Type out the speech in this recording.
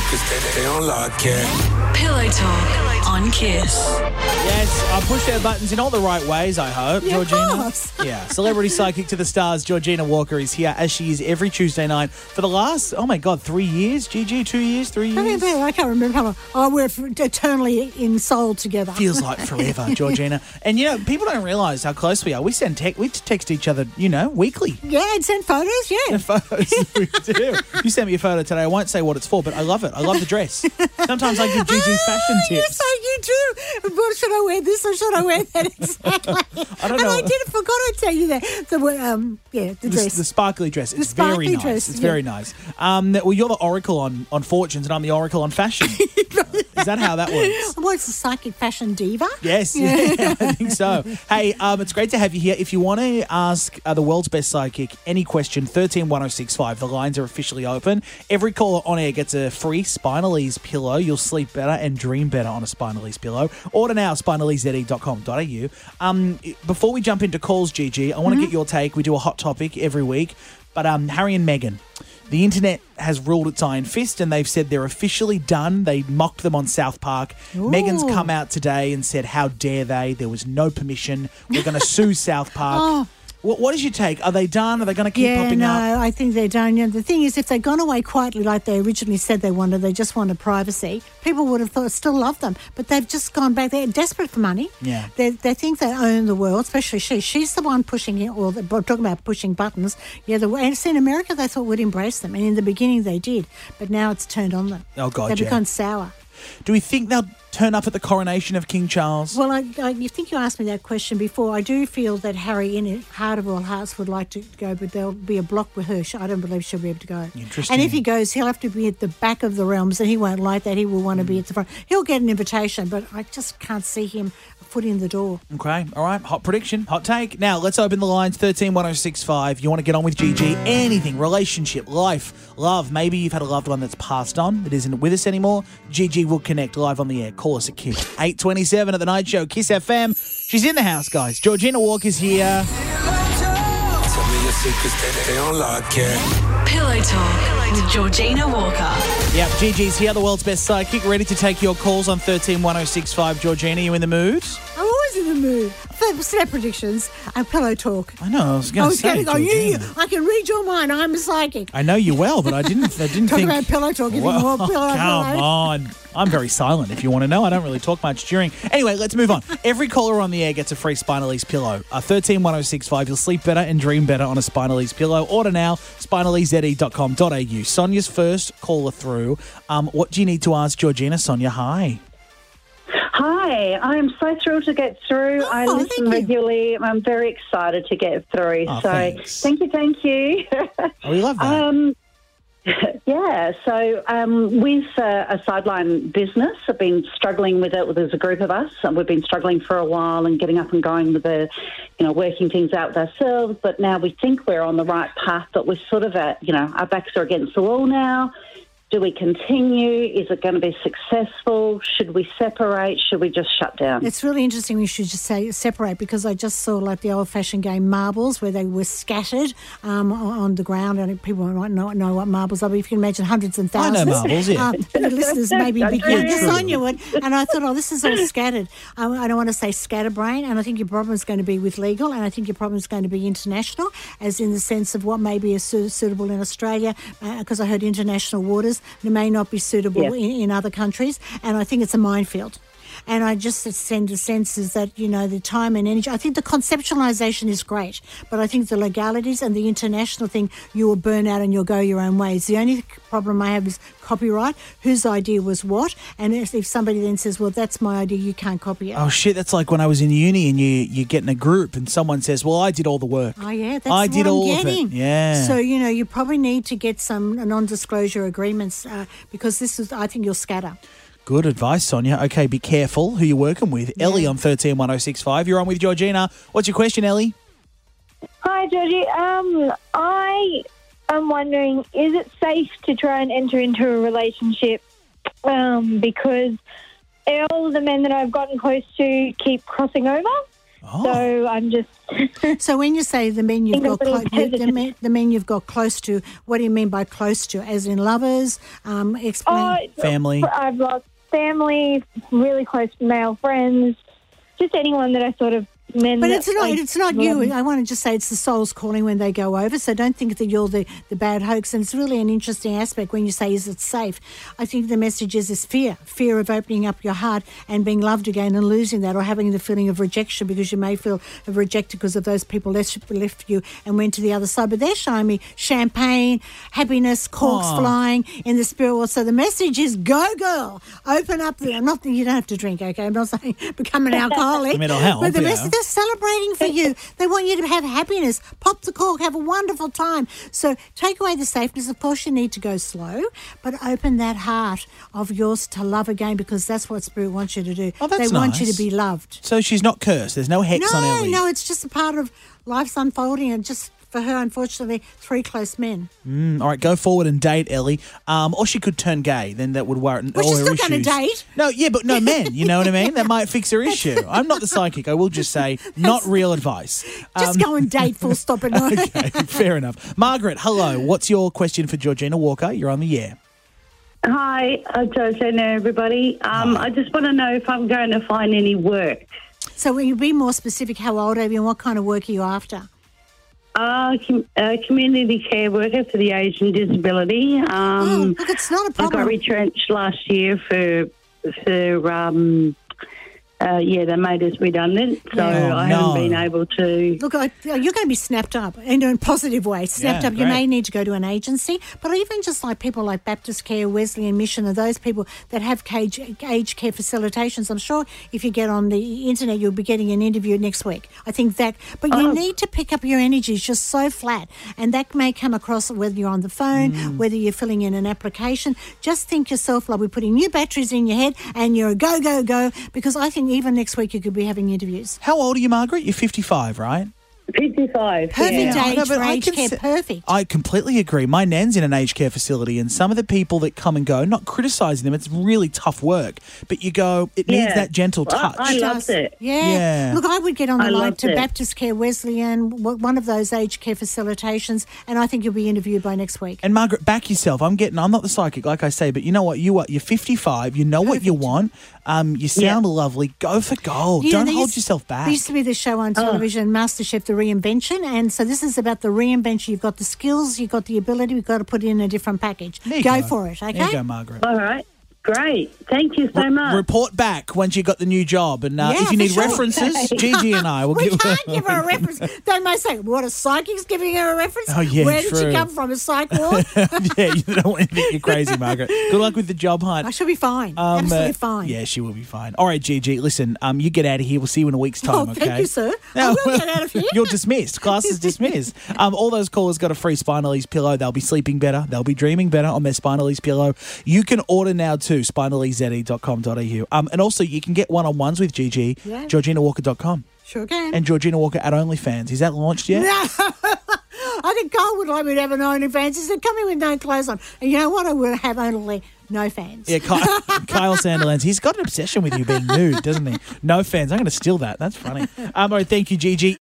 secrets that they don't like it. Pillow Talk on Kiss. Yes, I pushed our buttons in all the right ways, I hope, Yeah, of Georgina. course. yeah, celebrity psychic to the stars, Georgina Walker is here as she is every Tuesday night for the last, oh my God, three years? GG, two years, three I, years? mean, I can't remember how long. Oh, we're f- eternally in soul together. Feels like forever, Georgina. And you know, people don't realise how close we are. We send tech, we text each other, you know, weekly. yeah, and send photos. Yeah. Photos we do. You sent me a photo today. I won't say what it's for, but I love it. I love the dress. Sometimes I give Gigi fashion Ah, tips. Yes, I you do. But should I wear this or should I wear that exactly? I don't know. and. I did forgot to tell you that the um yeah the The, dress. the sparkly dress. It's sparkly very nice. dress, it's yeah. very nice. Um, well, you're the oracle on, on fortunes, and I'm the oracle on fashion. Is that how that works? Well, it's a psychic fashion diva. Yes, yeah, I think so. Hey, um, it's great to have you here. If you want to ask uh, the world's best psychic any question, thirteen one zero six five. The lines are officially open. Every caller on air gets a free Spinalese pillow. You'll sleep better and dream better on a Spinalese pillow. Order now, spinalese.com.au. Um, before we jump into calls, Gigi, I want to get your take. We do a hot topic every week, but um, Harry and Meghan. The internet has ruled its iron fist and they've said they're officially done. They mocked them on South Park. Meghan's come out today and said, How dare they? There was no permission. We're going to sue South Park. Oh. What, what is your take? Are they done? Are they going to keep Yeah, popping no, up? I think they're done. You know, the thing is, if they'd gone away quietly like they originally said they wanted, they just wanted privacy, people would have thought still loved them. But they've just gone back. They're desperate for money. Yeah. They, they think they own the world, especially she. She's the one pushing it, or the, talking about pushing buttons. Yeah, the, and in America they thought would embrace them. And in the beginning they did. But now it's turned on them. Oh, God, They've yeah. become sour. Do we think they'll turn up at the coronation of King Charles? Well, I, I you think you asked me that question before. I do feel that Harry, in his heart of all hearts, would like to go, but there'll be a block with her. I don't believe she'll be able to go. Interesting. And if he goes, he'll have to be at the back of the realms, and he won't like that. He will want to be hmm. at the front. He'll get an invitation, but I just can't see him a foot in the door. Okay, all right. Hot prediction, hot take. Now let's open the lines. Thirteen one zero six five. You want to get on with GG? Anything, relationship, life, love. Maybe you've had a loved one that's passed on that isn't with us anymore. GG will connect live on the air. Call us at Kiss eight twenty seven at the night show. Kiss FM. She's in the house, guys. Georgina Walker's here. Tell me your secrets that they don't like it. Pillow Talk with Georgina Walker. Yep, GG's here, the world's best psychic, ready to take your calls on thirteen one zero six five. Georgina, you in the mood? I'm always in the mood for predictions and pillow talk. I know. I was going to say. to go. You. I can read your mind. I'm a psychic. I know you well, but I didn't. I didn't Talk think. about pillow talk. Whoa, more pillow. come pillow. on. I'm very silent if you want to know. I don't really talk much during. Anyway, let's move on. Every caller on the air gets a free Spinalese pillow. A Uh, 131065. You'll sleep better and dream better on a Spinalese pillow. Order now, spinalese.com.au. Sonia's first caller through. Um, what do you need to ask Georgina? Sonia, hi. Hi, I'm so thrilled to get through. I Oh, listen thank you. regularly. I'm very excited to get through. Oh, so thanks. thank you, thank you. Oh, we love that. um, yeah, so um, with uh, a sideline business, I've been struggling with it. There's a group of us, and we've been struggling for a while and getting up and going with the, you know, working things out with ourselves. But now we think we're on the right path, but we're sort of at, you know, our backs are against the wall now. Do we continue? Is it going to be successful? Should we separate? Should we just shut down? It's really interesting. We should just say separate because I just saw like the old-fashioned game marbles where they were scattered um, on on the ground, and people might not know what marbles are. But if you can imagine hundreds and thousands, I know marbles, yeah. Um, the listeners maybe I big do. young Sonia would, and I thought, oh, this is all scattered. Um, I don't want to say scatterbrain, and I think your problem is going to be with legal, and I think your problem is going to be international, as in the sense of what may be a su- suitable in Australia, because I heard international waters it may not be suitable Yeah. in, in other countries, and I think it's a minefield. And I just send a sense is that, you know, the time and energy. I think the conceptualization is great, but I think the legalities and the international thing, you will burn out and you'll go your own ways. The only problem I have is copyright. Whose idea was what? And if if somebody then says, well, that's my idea, you can't copy it. Oh shit! That's like when I was in uni and you you get in a group and someone says, "Well, I did all the work." Oh yeah, that's I what did I'm all of it. getting. Yeah. So you know, you probably need to get some non-disclosure agreements uh, because this is. I think you'll scatter. Good advice, Sonia. Okay, be careful who you're working with. Ellie on thirteen one zero six five. You're on with Georgina. What's your question, Ellie? Hi, Georgie. Um, I am wondering, is it safe to try and enter into a relationship? Um, because all the men that I've gotten close to keep crossing over, Oh. So I'm just So when you say the men you've got I'm clo- the, men, the men you've got close to, what do you mean by close to? As in lovers? Um, explain. oh, Family. I've lost family, really close male friends, just anyone that I sort of men. But it's not. I It's not you. I want to just say it's the souls calling when they go over. So don't think that you're the, the bad hoax. And it's really an interesting aspect when you say, "Is it safe?" I think the message is is fear, fear of opening up your heart and being loved again and losing that, or having the feeling of rejection because you may feel rejected because of those people left, left you and went to the other side. But they're showing me champagne, happiness, corks Aw. flying in the spirit world. So the message is, "Go, girl, open up the." I'm not you don't have to drink. Okay, I'm not saying become an alcoholic. Mental health, But the yeah. message they're celebrating for you. They want you to have happiness. Pop the cork, have a wonderful time. So take away the safeness. Of course, you need to go slow, but open that heart of yours to love again because that's what Spirit wants you to do. Oh, that's they want you to be loved. So she's not cursed. There's no hex on No, Ellie. no, it's just a part of life's unfolding and just for her, unfortunately, three close men. Mm, all right, go forward and date Ellie. Um, or she could turn gay. Then that would worry Well, all she's her still gonna issues. date. No, yeah, but no men. You know what I mean? That might fix her issue. I'm not the psychic. I will just say, not real advice. Just go and date, full stop. And Um, Okay, fair enough. Margaret, hello. What's your question for Georgina Walker? You're on the air. Hi, uh, Georgina, everybody. Um, I just want to know if I'm going to find any work. So, will you be more specific? How old are you and what kind of work are you after? Uh, com- uh, community care worker for the Asian disability. oh, Um, look, it's not a I got retrenched last year for for um, uh, yeah, they made us redundant, so Yeah. I Oh, haven't been able to. Look, I, you're going to be snapped up in a positive way. Snapped Yeah, up. You may need to go to an agency, but even just like people like Baptist Care, Wesleyan Mission, and those people that have cage, aged care facilitations, I'm sure if you get on the internet, you'll be getting an interview next week. I think that, but you Oh. need to pick up your energy. It's just so flat, and that may come across whether you're on the phone, Mm. whether you're filling in an application. Just think yourself like we're putting new batteries in your head, and you're a go go go. Because I think even next week you could be having interviews. How old are you, Margaret? You're 55, right? 55. Perfect yeah. I know, age for I aged care. se- Perfect. I completely agree. My nan's in an aged care facility, and some of the people that come and go, not criticising them, it's really tough work. But you go, it needs that gentle I- touch. I loved it. Yeah. Yeah. Look, I would get on the I line to it. Baptist Care Wesleyan, one of those aged care facilitations, and I think you'll be interviewed by next week. And Margaret, back yourself. I'm getting. I'm not the psychic, like I say, but you know what? You are. You're 55. You know what you want. Um, you sound lovely. Go for gold. You know, Don't hold used- yourself back. There used to be this show on television, MasterChef, The Reinvention, and so this is about the reinvention. You've got the skills, you've got the ability, we've got to put it in a different package. There you Go, for it, okay? There you go, Margaret. All right. Great. Thank you so much. Report back once you got the new job, and uh, Yeah, if you for need sure. references, Gigi and I will We give. can't give her a reference. They may say, "What a psychic's giving her a reference." Oh, yeah, Where did true. she come from? A psych ward? yeah, you don't want to think you're crazy, Margaret. Good luck with the job hunt. I should be fine. Um, Absolutely uh, fine. Yeah, she will be fine. All right, Gigi, listen, um, you get out of here. We'll see you in a week's time, Oh, okay? thank you, sir. I will get out of here. You're dismissed. Class is dismissed. Um, all those callers got a free Spinalese pillow. They'll be sleeping better. They'll be dreaming better on their Spinalese pillow. You can order now too, spinalese.com.au. Um, and also, you can get one-on-ones with Gigi, Yeah. georginawalker.com. Sure can. And Georgina Walker at OnlyFans. Is that launched yet? I think Carl would like me to have an OnlyFans. He said, come in with no clothes on. And you know what? I would have only no fans. Yeah, Kyle, Kyle Sandilands. He's got an obsession with you being nude, doesn't he? No fans. I'm going to steal that. That's funny. Um, all right, thank you, Gigi.